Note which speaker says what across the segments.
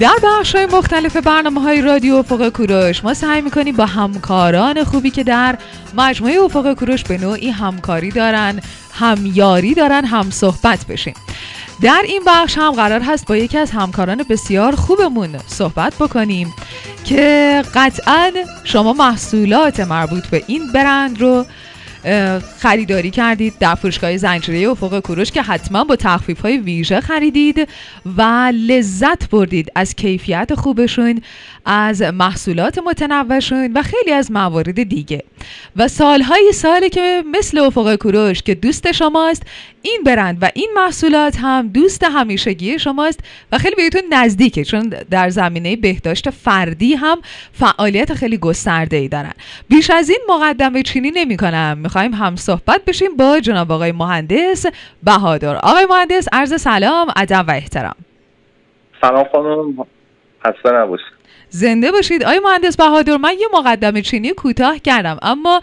Speaker 1: در بخش های مختلف برنامه های رادیو افق کوروش ما سعی می‌کنیم با همکاران خوبی که در مجموعه افق کوروش به نوعی همکاری دارن همیاری دارن هم صحبت بشیم. در این بخش هم قرار هست با یکی از همکاران بسیار خوبمون صحبت بکنیم که قطعا شما محصولات مربوط به این برند رو خریداری کردید در فروشگاه زنجیره افق کوروش که حتما با تخفیف های ویژه خریدید و لذت بردید از کیفیت خوبشون از محصولات متنوعشون و خیلی از موارد دیگه. و سالهای سالی که مثل افق کوروش که دوست شماست این برند و این محصولات هم دوست همیشگی شماست و خیلی بهتون نزدیکه چون در زمینه بهداشت فردی هم فعالیت خیلی گسترده ای دارن. بیش از این مقدمه چینی نمی کنم می‌خوایم هم صحبت بشیم با جناب آقای مهندس بهادر. آقای مهندس عرض سلام ادب و احترام.
Speaker 2: سلام خانم خسته نباشید.
Speaker 1: زنده باشید. آقای مهندس بهادر من یه مقدمه چینی کوتاه کردم اما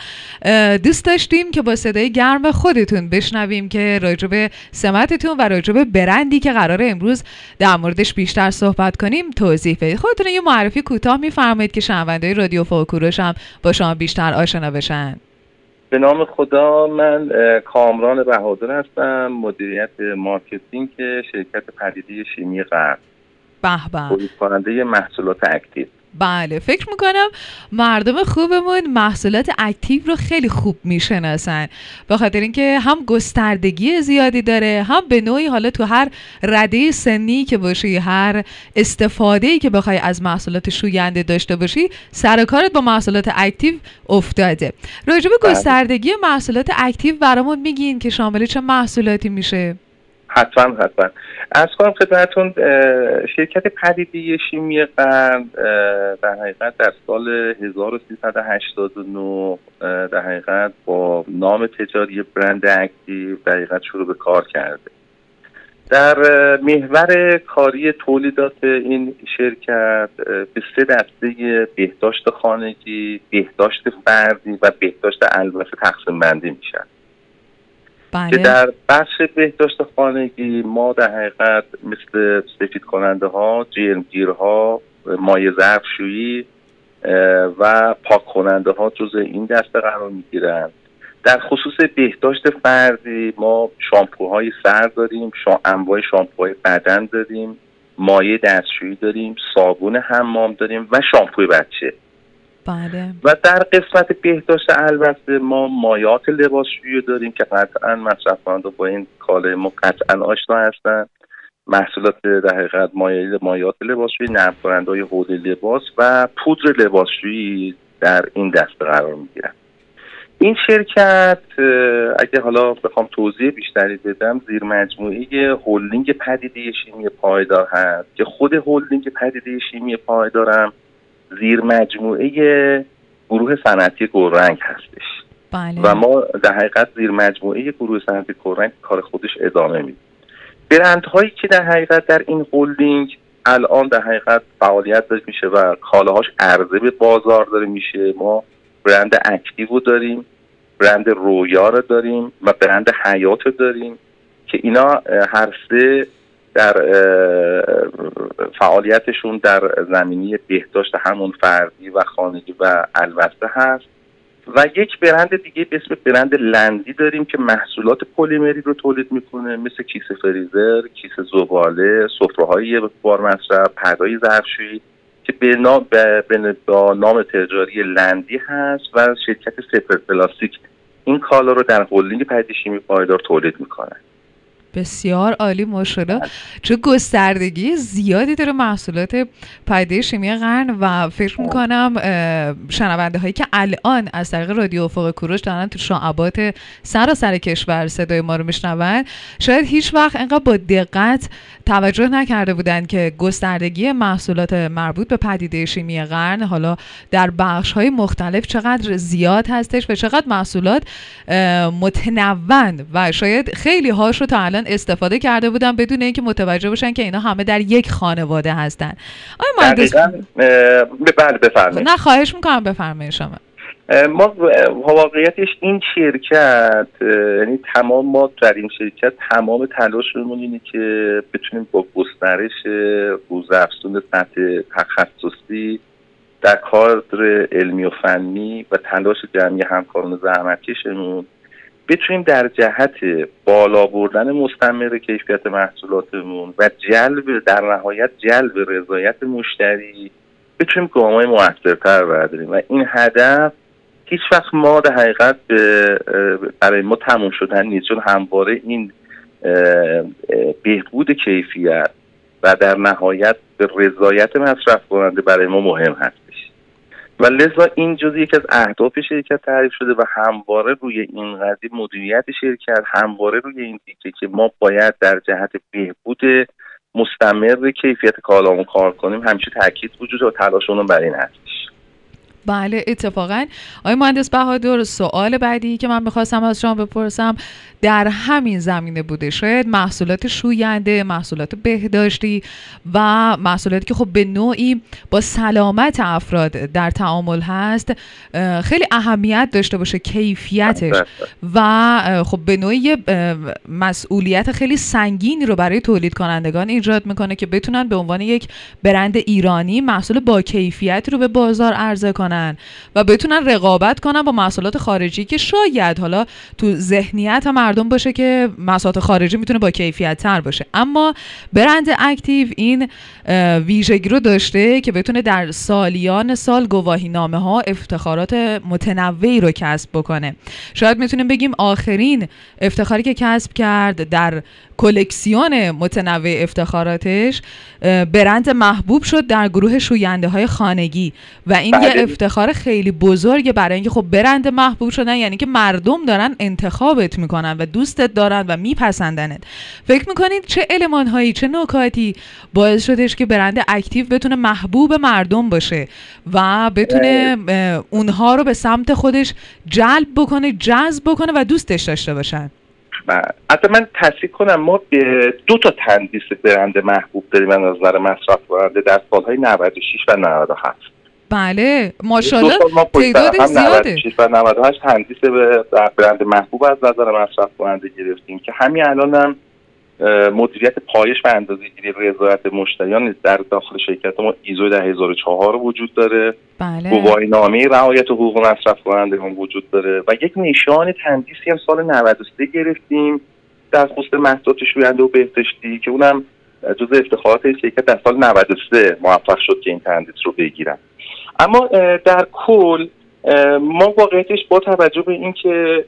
Speaker 1: دوست داشتیم که با صدای گرم خودتون بشنویم که راجب سمتتون و راجب برندی که قرار امروز در موردش بیشتر صحبت کنیم توضیح بدید. خودتون یه معرفی کوتاه میفرمایید که شنونده رادیو فوکوروش هم با شما بیشتر آشنا بشن.
Speaker 2: به نام خدا من کامران بهادر هستم مدیریت مارکتینگ شرکت پدیده شیمی قرن.
Speaker 1: به به.
Speaker 2: کننده محصولات اکتیو.
Speaker 1: بله فکر می‌کنم مردم خوبمون محصولات اکتیو رو خیلی خوب می‌شناسن. به خاطر اینکه هم گستردگی زیادی داره هم به نوعی حالا تو هر رده سنی که باشی هر استفاده ای که بخوای از محصولات شوینده داشته باشی سر کارت با محصولات اکتیو افتاده. راجع به بله. گستردگی محصولات اکتیو برامون میگین که شامل چه محصولاتی میشه؟
Speaker 2: حتما حتما. عرض کنم خدمتون شرکت پدیده شیمی قرن در حقیقت در سال 1389 در حقیقت با نام تجاری برند اکتیو در حقیقت شروع به کار کرده. در محور کاری تولیدات این شرکت به سه دسته بهداشت خانگی، بهداشت فردی و بهداشت البته تقسیم بندی میشن.
Speaker 1: بله.
Speaker 2: که در بخش بهداشت خانگی ما در حقیقت مثل سفید کننده ها جرمگیر ها مایه ظرفشویی و پاک کننده ها جز این دسته قرار می گیرند در خصوص بهداشت فردی ما شامپوهای سر داریم شا... انواع شامپوهای بدن داریم مایه دستشویی داریم صابون حمام داریم و شامپوی بچه
Speaker 1: بله.
Speaker 2: و در قسمت بهداشت البته ما مایات لباسشویی داریم که قطعا مصرف با این کاله ما قطعا آشنا هستن. محصولات در حقیقت مایه مایات لباسشویی نرم کننده های لباس و پودر لباسشویی در این دسته قرار می‌گیرن. این شرکت اگه حالا بخوام توضیح بیشتری بدم زیر مجموعه هولدینگ پدیده شیمی پایدار هست که خود هولدینگ پدیده شیمی پایدارم. زیر مجموعه گروه صنعتی گلرنگ هستش.
Speaker 1: بله.
Speaker 2: و ما در حقیقت زیر مجموعه گروه صنعتی گلرنگ کار خودش ادامه میدیم برندهایی که در حقیقت در این هولدینگ الان در حقیقت فعالیت داره میشه و کالاهاش عرضه به بازار داره میشه. ما برند اکتیو داریم برند رویا رو داریم و برند حیات داریم که اینا هر سه در فعالیتشون در زمینه بهداشت همون فردی و خانگی و البسه هست. و یک برند دیگه به اسم برند لندی داریم که محصولات پلیمری رو تولید می‌کنه مثل کیسه فریزر، کیسه زباله، سفره یبار مصرف، پدای ظرفشویی که به نام, به نام تجاری لندی هست و شرکت سپر پلاستیک این کالا رو در هلدینگ پدیده شیمی پایدار تولید می‌کنه.
Speaker 1: بسیار عالی ماشاءالله. چه گستردگی زیادی داره محصولات پایده شیمی قرن و فکر می‌کنم شنونده هایی که الان از طریق رادیو افق کوروش دارن تو شعبات سراسر کشور صدای ما رو میشنون. شاید هیچ وقت انقدر با دقت توجه نکرده بودن که گستردگی محصولات مربوط به پدیده شیمی قرن حالا در بخش های مختلف چقدر زیاد هستش و چقدر محصولات متنوع و شاید خیلی هاش رو تا الان استفاده کرده بودن بدون اینکه متوجه باشن که اینا همه در یک خانواده هستن.
Speaker 2: آیا مهندس بله بفرمایید.
Speaker 1: نه خواهش می‌کنم بفرمایید شما.
Speaker 2: ما واقعیتش این شرکت یعنی تمام ما در این شرکت تمام تلاشمون اینه که بتونیم با گسترش روزافزون سطح تخصصی در کادر علمی و فنی و تلاش جمعی همکاران زحمتکشمون بتونیم در جهت بالا بردن مستمر کیفیت محصولاتمون و جلب در نهایت جلب رضایت مشتری بتونیم گامای موثرتر برداریم و این هدف هیچ وقت ما در حقیقت برای ما تموم شدن نیست. چون همواره این بهبود کیفیت و در نهایت رضایت مصرف کننده برای ما مهم هستش. و لذا این جزء یکی از اهداف شرکت تعریف شده و همواره روی این قضیه مدیریت شرکت همواره روی این دیگه که ما باید در جهت بهبود مستمر کیفیت کالامون کار کنیم. همیشه تاکید وجود و تلاشمون برای این هستش.
Speaker 1: بله اتفاقا. آقای مهندس بهادر سوال بعدی که من می‌خواستم از شما بپرسم در همین زمینه بوده شاید محصولات شوینده محصولات بهداشتی و محصولاتی که خب به نوعی با سلامت افراد در تعامل هست خیلی اهمیت داشته باشه کیفیتش. و خب به نوعی مسئولیت خیلی سنگینی رو برای تولید کنندگان ایجاد می‌کنه که بتونن به عنوان یک برند ایرانی محصول با کیفیت رو به بازار عرضه کنن. و بتونن رقابت کنن با محصولات خارجی که شاید حالا تو ذهنیت مردم باشه که مساحت خارجی می‌تونه با کیفیت تر باشه. اما برند اکتیو این ویژگی رو داشته که بتونه در سالیان سال گواهی نامه ها افتخارات متنوعی رو کسب بکنه. شاید می‌تونیم بگیم آخرین افتخاری که کسب کرد در کلکسیون متنوع افتخاراتش برند محبوب شد در گروه شوینده های خانگی و این یه بله. افتخار خیلی بزرگه برای اینکه خب برند محبوب شدن یعنی که مردم دارن انتخابت می‌کنن و دوستت دارن و میپسندنت. فکر می‌کنید چه علمان هایی چه نکاتی باعث شدش که برند اکتیو بتونه محبوب مردم باشه و بتونه اونها رو به سمت خودش جلب بکنه جذب بکنه و دوستش داشته باشن؟
Speaker 2: حتی من تصدیق کنم ما به دو تا تندیس برند محبوب داریم از نظر مصرف کننده در سالهای 96 و 97
Speaker 1: بله ماشاءالله تعداد زیاده.
Speaker 2: 96 و 98 تندیس برند محبوب از نظر مصرف کننده گرفتیم که همین الان هم مدیریت پایش و اندازه گیری رضایت مشتریان در داخل شرکت ما ایزو در 1004 وجود داره.
Speaker 1: بله.
Speaker 2: گواهی نامه رعایت حقوق مصرف کنندگان وجود داره و یک نشان تندیسی هم سال 93 گرفتیم. در خصوص محصولات شوینده و بهداشتی که اونم جز افتخارات شرکت در سال 93 موفق شد که این تندیس رو بگیرن. اما در کل ما واقعیتش با توجه به اینکه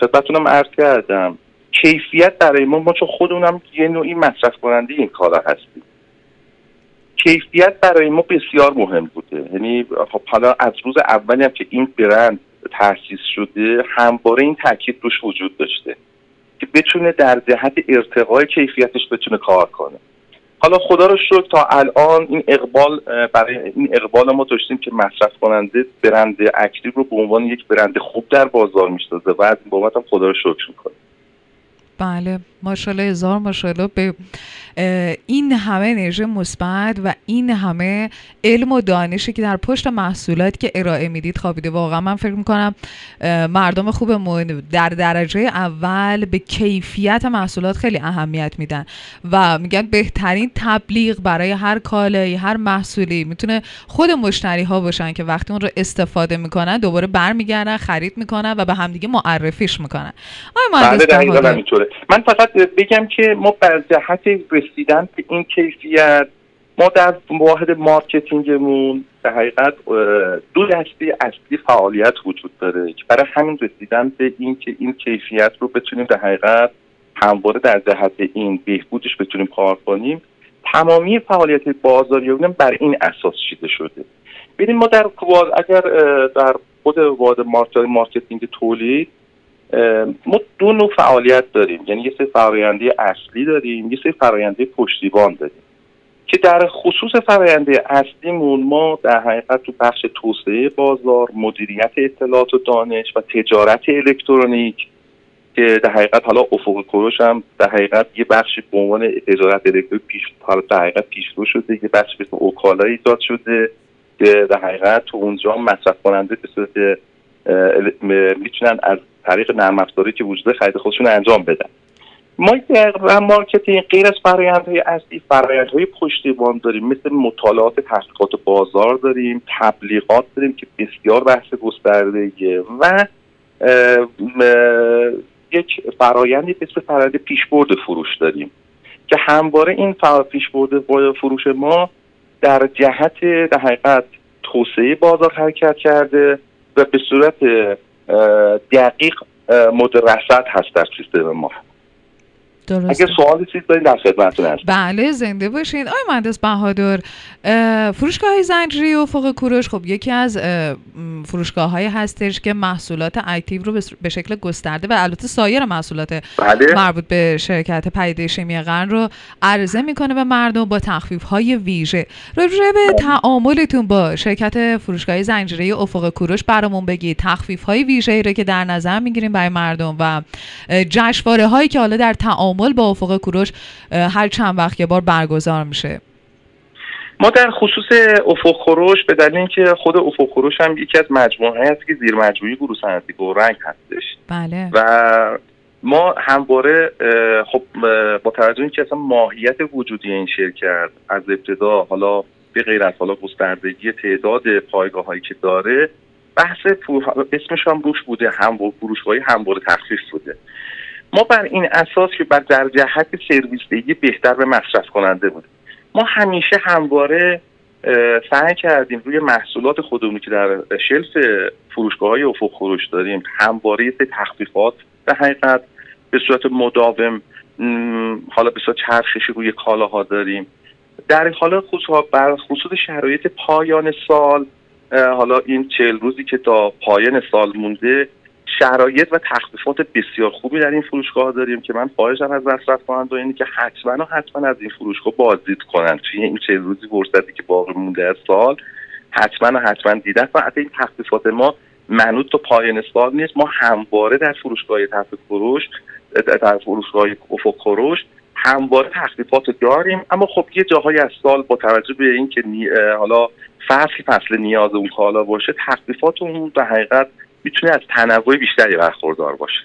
Speaker 2: خدمتتونم عرض کردم کیفیت برای ما ما چون خودمونم یه نوعی مصرف کننده این کارا هستیم. کیفیت برای ما بسیار مهم بوده. یعنی خب حالا از روز اولی هم که این برند تاسیس شده همواره این تاکید روش وجود داشته که بتونه در جهت ارتقای کیفیتش بتونه کار کنه. حالا خدا رو شکر تا الان این اقبال برای این اقبال ما داشتیم که مصرف کننده برند اکتیو رو به عنوان یک برند خوب در بازار می‌شناسه و از این بابت هم خدا رو شکر می‌کنه.
Speaker 1: بله ماشاءالله هزار ماشاءالله. به این همه انرژی مثبت و این همه علم و دانشی که در پشت محصولات که ارائه می‌دید خوابیده. واقعا من فکر می‌کنم مردم خوبمون در درجه اول به کیفیت محصولات خیلی اهمیت میدن و میگن بهترین تبلیغ برای هر کالایی هر محصولی. می‌تونه خود مشتری ها باشن که وقتی اون رو استفاده می‌کنن دوباره برمیگردن خرید می‌کنن و به همدیگه معرفیش می‌کنن.
Speaker 2: آیا بله من فقط بگم که ما بر جهت رسیدن به این کیفیت ما در واحد مارکتینگمون در حقیقت دو دسته اصلی فعالیت وجود داره که برای همین رسیدن به این که این کیفیت رو بتونیم در حقیقت همواره در جهت این بهبودش بتونیم کار کنیم. تمامی فعالیت بازاریابی بر این اساس چیده شده. ببینید ما در اگر در خود واحد مارکتینگ تولید ما دو نوع فعالیت داریم. یعنی یه سری فرایندهای اصلی داریم یه سری فرایندهای پشتیبان داریم. که در خصوص فرایندهای اصلیمون ما در حقیقت تو بخش توسعه بازار مدیریت اطلاعات و دانش و تجارت الکترونیک که در حقیقت حالا افق کوروش هم در حقیقت یه بخشی به عنوان تجارت الکترونیک پیش در حقیقت پیشرو شده یه بخشی به افق کالا ایجاد شده که در حقیقت تو اونجا مصرف کننده به صورت می‌تونن از طریق نرم افزاری که وجود خرید خودشون انجام بدن. ما در مارکتینگ غیر از فرایندهای اصلی فرایندهای پشتیبان داریم مثل مطالعات تحقیقات بازار داریم تبلیغات داریم که بسیار بحث گسترده و یک فرایندی مثل فرایند پیشبرد فروش داریم که همواره این پیشبرد فروش ما در جهت در حقیقت توسعه بازار حرکت کرده و به صورت دقیق رصد هست در سیستم ما. اگه سوال چیز دارین در خدمتتون هست
Speaker 1: بله زنده باشین. آی مهندس بهادر فروشگاه زنجیری و فوق کوروش. خب یکی از فروشگاه های هستش که محصولات اکتیو رو به شکل گسترده و البته سایر محصولات بله. مربوط به شرکت پدیده شیمی قرن رو عرضه می‌کنه به مردم با تخفیف های ویژه. راجع به بله. تعاملتون با شرکت فروشگاه زنجیره افق کوروش برامون بگید. تخفیف های ویژه رو که در نظر می‌گیریم برای مردم و جشنواره هایی که حالا در تعامل تعامل با افق کوروش هر چند وقت یه بار برگزار میشه.
Speaker 2: ما در خصوص افق خروش به دلیل اینکه خود افق خروش هم یکی از مجموعه هست که زیر مجموعه گروه صنعتی رنگ هستش.
Speaker 1: بله.
Speaker 2: و ما همواره خب با توجه اینکه اصلا ماهیت وجودی این شرکت از ابتدا حالا به غیر از حالا گستردگی تعداد پایگاه هایی که داره بحث اسمش هم روش بوده هم فروشگاهی همواره تخصیص بوده ما بر این اساس که بر در جهت سرویسدهی بهتر به مصرف کننده بود ما همیشه همواره سعی کردیم روی محصولات خودمونی که در شلف فروشگاه های افق فروش داریم همواره تخفیفات به حقیقت به صورت مداوم حالا به صورت چرخشی روی کالاها داریم. در حال خصوص بر خصوص شرایط پایان سال حالا این چهل روزی که تا پایان سال مونده شرایط و تخفیفات بسیار خوبی در این فروشگاه داریم که من خواهشم از مصرف کننده اینه که حتما و حتما از این فروشگاه بازدید کنن. توی این چه روزی فرصتی که باقی مونده از سال حتما و حتما دیدن. و حتی این تخفیفات ما منوط تا پایان سال نیست. ما همواره در فروشگاه تخفیف فروش در فروشگاه افق فروش همواره تخفیفات داریم. اما خب یه جاهای از سال با توجه به اینکه حالا فصل فصل نیاز اون کالا باشه تخفیفات اون به حقیقت می‌تونه از تنوع بیشتری برخوردار باشه.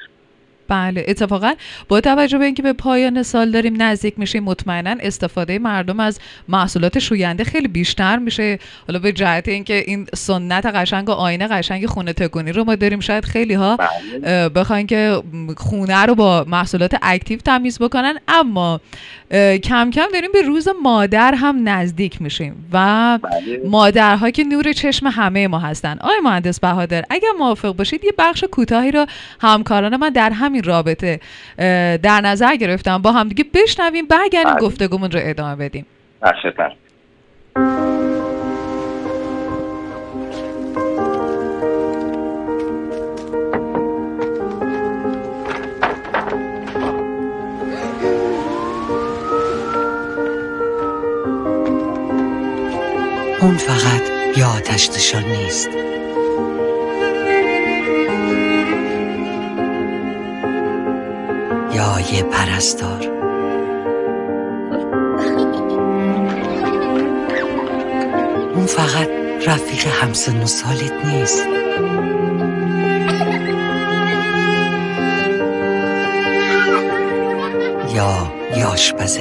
Speaker 1: بله اتفاقا با توجه به اینکه به پایان سال داریم نزدیک میشه مطمئنا استفاده مردم از محصولات شوینده خیلی بیشتر میشه حالا به جهت اینکه این سنت قشنگ و آینه قشنگ خونه تکونی رو ما داریم شاید خیلی ها بله. بخواین که خونه رو با محصولات اکتیو تمیز بکنن اما کم کم داریم به روز مادر هم نزدیک میشیم و بله. مادرها که نور چشم همه ما هستن آقای مهندس بهادر اگر موافق باشید یه بخش کوتاهی رو همکاران من در همین رابطه در نظر گرفتم. با هم دیگه بشنویم برگردیم بله. گفتگومون رو ادامه بدیم.
Speaker 3: اون فقط یه آتش نشان نیست. یه پرستار. اون فقط رفیق همسن و سالت نیست. یا یه آشپز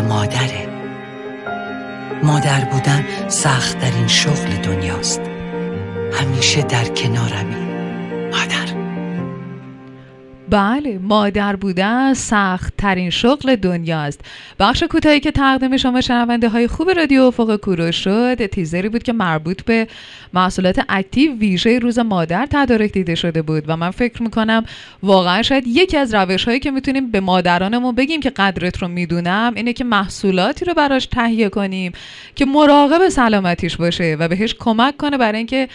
Speaker 3: مادره. مادر بودن سخت در این شغل دنیاست. همیشه در کنارمی.
Speaker 1: بله مادر بودن سخت ترین شغل دنیاست. بخش کوتاهی که تقدیم شما شنونده های خوب رادیو افق کوروش شد تیزری بود که مربوط به محصولات اکتیو ویژه روز مادر تدارک دیده شده بود و من فکر می‌کنم واقعا شاید یکی از روش هایی که می‌تونیم به مادرانمون بگیم که قدرت رو می‌دونم اینه که محصولاتی رو براش تهیه کنیم که مراقب سلامتیش باشه و بهش کمک کنه برای اینکه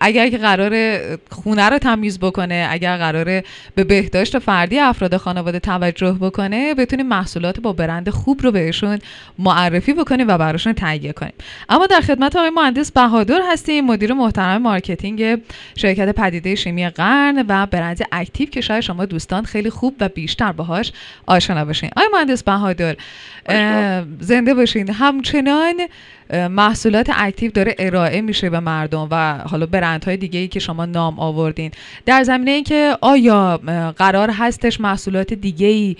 Speaker 1: اگر که قرار خونه رو تمیز بکنه اگر قراره به به بهداشت فردی افراد خانواده توجه بکنه بتونیم محصولات با برند خوب رو بهشون معرفی بکنیم و براشون تهیه کنیم. اما در خدمت آقای مهندس بهادر هستیم مدیر محترم مارکتینگ شرکت پدیده شیمی قرن و برند اکتیو که شاید شما دوستان خیلی خوب و بیشتر باهاش آشنا بشین آقای مهندس بهادر زنده باشین. همچنان محصولات اکتیو داره ارائه میشه به مردم و حالا برندهای دیگه ای که شما نام آوردین. در زمینه ای که آیا قرار هستش محصولات دیگه ای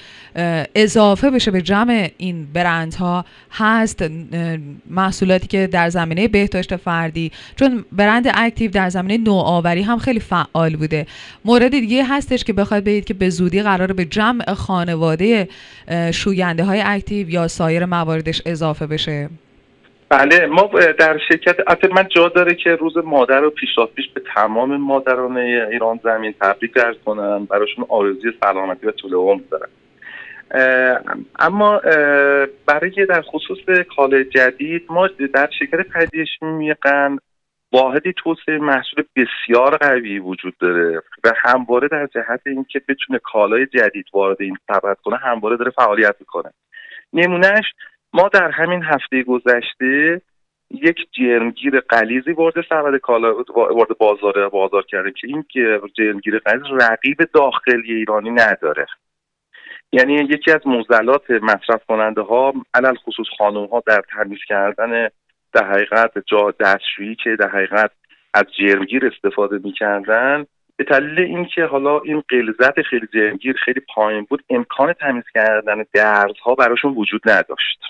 Speaker 1: اضافه بشه به جمع این برندها؟ هست محصولاتی که در زمینه بهداشت فردی؟ چون برند اکتیو در زمینه نوآوری هم خیلی فعال بوده. مورد دیگه هستش که بخواد بگید که به زودی قرار به جمع خانواده شوینده های اکتیو یا سایر مواردش اضافه بشه.
Speaker 2: بله ما در شرکت اصلا من جا داره که روز مادر رو پیش پیش به تمام مادران ایران زمین تبریک درد کنم. براشون آرزوی سلامتی و طول عمر دارم. اما برای در خصوص کال جدید ما در شرکت پدیش میقن واحدی توسعه محصول بسیار قوی وجود داره و همواره در جهت اینکه بتونه کالای جدید وارد این سبد کنه همواره داره فعالیت می‌کنه. نمونهش ما در همین هفته گذشته یک جرمگیر قلیزی وارد سبد کالا وارد بازار بازار کرده که این جرمگیر قلیز رقیب داخلی ایرانی نداره. یعنی یکی از موزلات مصرف کننده ها علل خصوص خانم ها در تمیز کردن در حقیقت جا دستشویی که در حقیقت از جرمگیر استفاده می‌کردن به دلیل اینکه حالا این قلزت خیلی جرمگیر خیلی پایین بود امکان تمیز کردن درزها براشون وجود نداشت.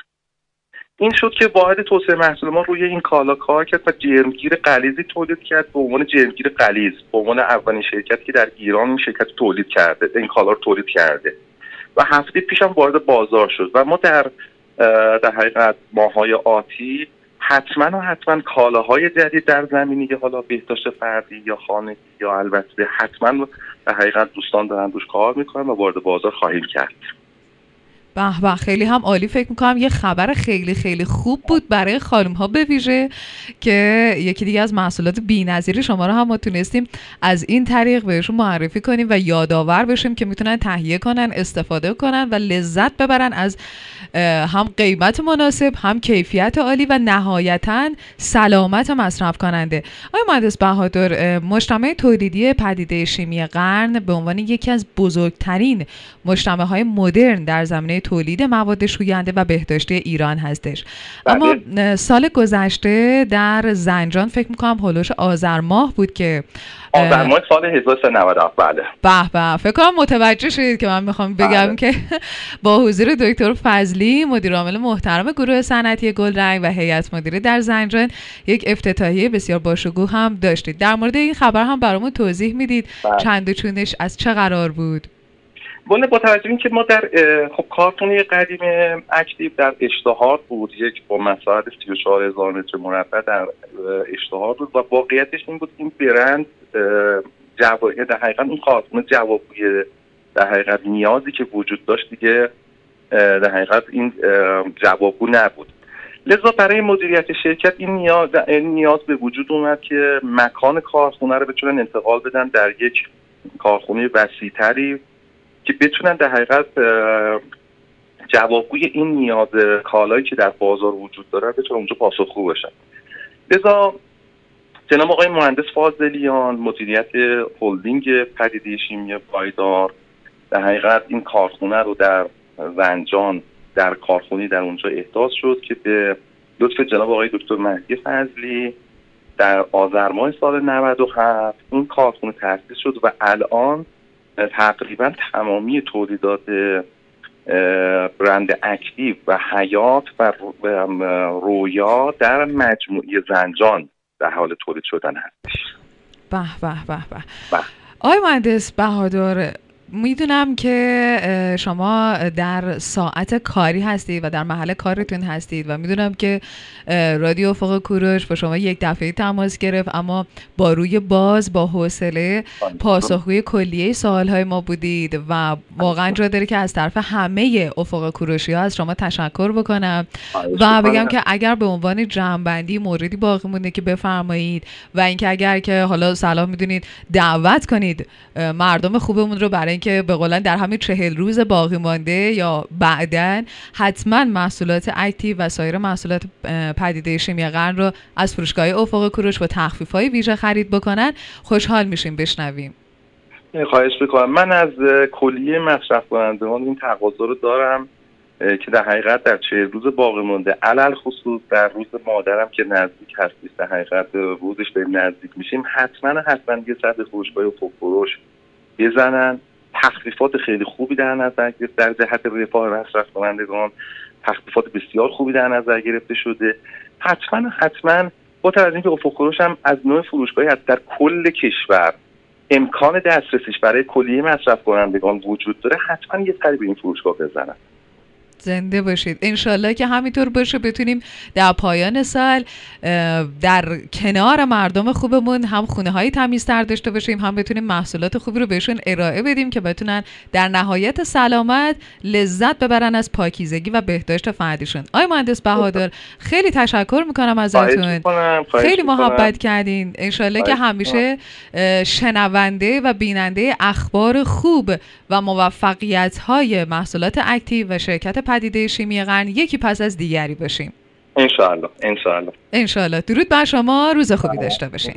Speaker 2: این شد که واحد توسعه محصول ما روی این کالا کار کرد و جرمگیر قلیزی تولید کرد به عنوان جرمگیر قلیز به عنوان اولین شرکت که در ایران این شرکت تولید کرده این کالا رو تولید کرده. و هفته پیشم وارد بازار شد و ما در در حقیقت ماهای آتی حتما و حتما کالاهای جدید در زمینی حالا بهداشت فردی یا خانگی یا البته حتما در حقیقت دوستان دارن روش کار می‌کنن و وارد بازار خواهیم کرد.
Speaker 1: به به خیلی هم عالی. فکر می‌کنم یه خبر خیلی خیلی خوب بود برای خانم ها به ویژه که یکی دیگه از محصولات بی‌نظیر شما رو هم ما تونستیم از این طریق بهشون معرفی کنیم و یادآور بشیم که می‌تونن تهیه کنن استفاده کنن و لذت ببرن از هم قیمت مناسب هم کیفیت عالی و نهایتا سلامت مصرف کننده. آیا مهندس بهادر مجتمع تولیدی پدیده شیمی قرن به عنوان یکی از بزرگترین مجتمع های مدرن در زمینه تولید مواد شوینده و بهداشتی ایران هستش. اما بله. سال گذشته در زنجان فکر می‌کنم هلوش آذر ماه بود که
Speaker 2: آذر ماه سال 1397 بله.
Speaker 1: به به. فکر کنم متوجه شدید که من می‌خوام بگم بله. که با حضور دکتر فضلی مدیر عامل محترم گروه صنعتی گلرنگ و هیئت مدیره در زنجان یک افتتاحیه بسیار باشکوه هم داشتید. در مورد این خبر هم برامون توضیح می‌دید. بله. چند و چونش از چه قرار بود؟
Speaker 2: بله با توجه این که ما در خب کارتونی قدیم اکتیو در اشتهار بود یک با مساحت 34 هزار متر مربع در اشتهار بود و واقعیتش این بود این برند جواب در حقیقت این کارتون جوابگوی در حقیقت نیازی که وجود داشت دیگه در حقیقت این جوابگو نبود. لذا برای مدیریت شرکت این نیاز, نیاز به وجود اومد که مکان کارخونه رو بتونن انتقال بدن در یک کارخونه وسیعتری. که بتونن در حقیقت جوابگوی این نیاز کالایی که در بازار وجود داره بتونن اونجا پاسخگو بشن. لذا جناب آقای مهندس فاضلیان مدیریت هلدینگ پدیده شیمی پایدار در حقیقت این کارخونه رو در زنجان در کارخونی در اونجا احداث شد که به لطف جناب آقای دکتر مهدی فضلی در آذر ماه سال 97 این کارخونه تأسیس شد و الان تقریبا تمامی تولیدات برند اکتیو و حیات و رویا در مجموعی زنجان در حال تولید شدن هستش
Speaker 1: به به به به بله. آقای مهندس بهادر می‌دونم که شما در ساعت کاری هستید و در محل کارتون هستید و می‌دونم که رادیو افق کوروش با شما یک دفعه تماس گرفت اما با روی باز با حوصله پاسخگوی کلیه سوالهای ما بودید و واقعا جا داره که از طرف همه افق کوروشی ها از شما تشکر بکنم. و بگم که اگر به عنوان جمعبندی موردی باقی مونده که بفرمایید و اینکه اگر که حالا سلام می‌دونید دعوت کنید مردم خوبمون رو برای که به قولن در همین چهل روز باقی مانده یا بعدا حتما محصولات اکتیو و سایر محصولات پدیده شیمی قرن رو از فروشگاه افق کوروش با تخفیف های ویژه خرید بکنن. خوشحال میشیم بشنویم.
Speaker 2: خواهش بکنم من از کلیه مصرف کنندگان این تقاضا رو دارم که در حقیقت در چه روز باقی مونده علل خصوص در روز مادرم که نزدیک هستید در حقیقت روزش داریم نزدیک میشیم. حتما حتما یه سطح فروشگاه فروش بزنن. تخفیفات خیلی خوبی در نظر گرفت. در جهت رفاه مصرف کنندگان تخفیفات بسیار خوبی در نظر گرفته شده. حتما حتما با از اینکه افق هم از نوع فروشگاهی هست در کل کشور امکان دسترسیش برای کلیه مصرف کنندگان وجود داره حتما یه سری به این فروشگاه بزنن.
Speaker 1: زنده باشید. انشالله که همینطور باشه بتونیم در پایان سال در کنار مردم خوبمون هم خونه های تمیزتر داشته باشیم هم بتونیم محصولات خوبی رو بهشون ارائه بدیم که بتونن در نهایت سلامت لذت ببرن از پاکیزگی و بهداشت فردیشون. آی مهندس بهادر خیلی تشکر می‌کنم ازتون. خیلی محبت کردین. انشالله که همیشه شنونده و بیننده اخبار خوب و موفقیت های محصولات اکتیو و شرکت پدیده شیمی قرن یکی پس از دیگری باشیم.
Speaker 2: انشاءالله انشاءالله.
Speaker 1: انشاءالله. درود بر شما روز خوبی داشته باشیم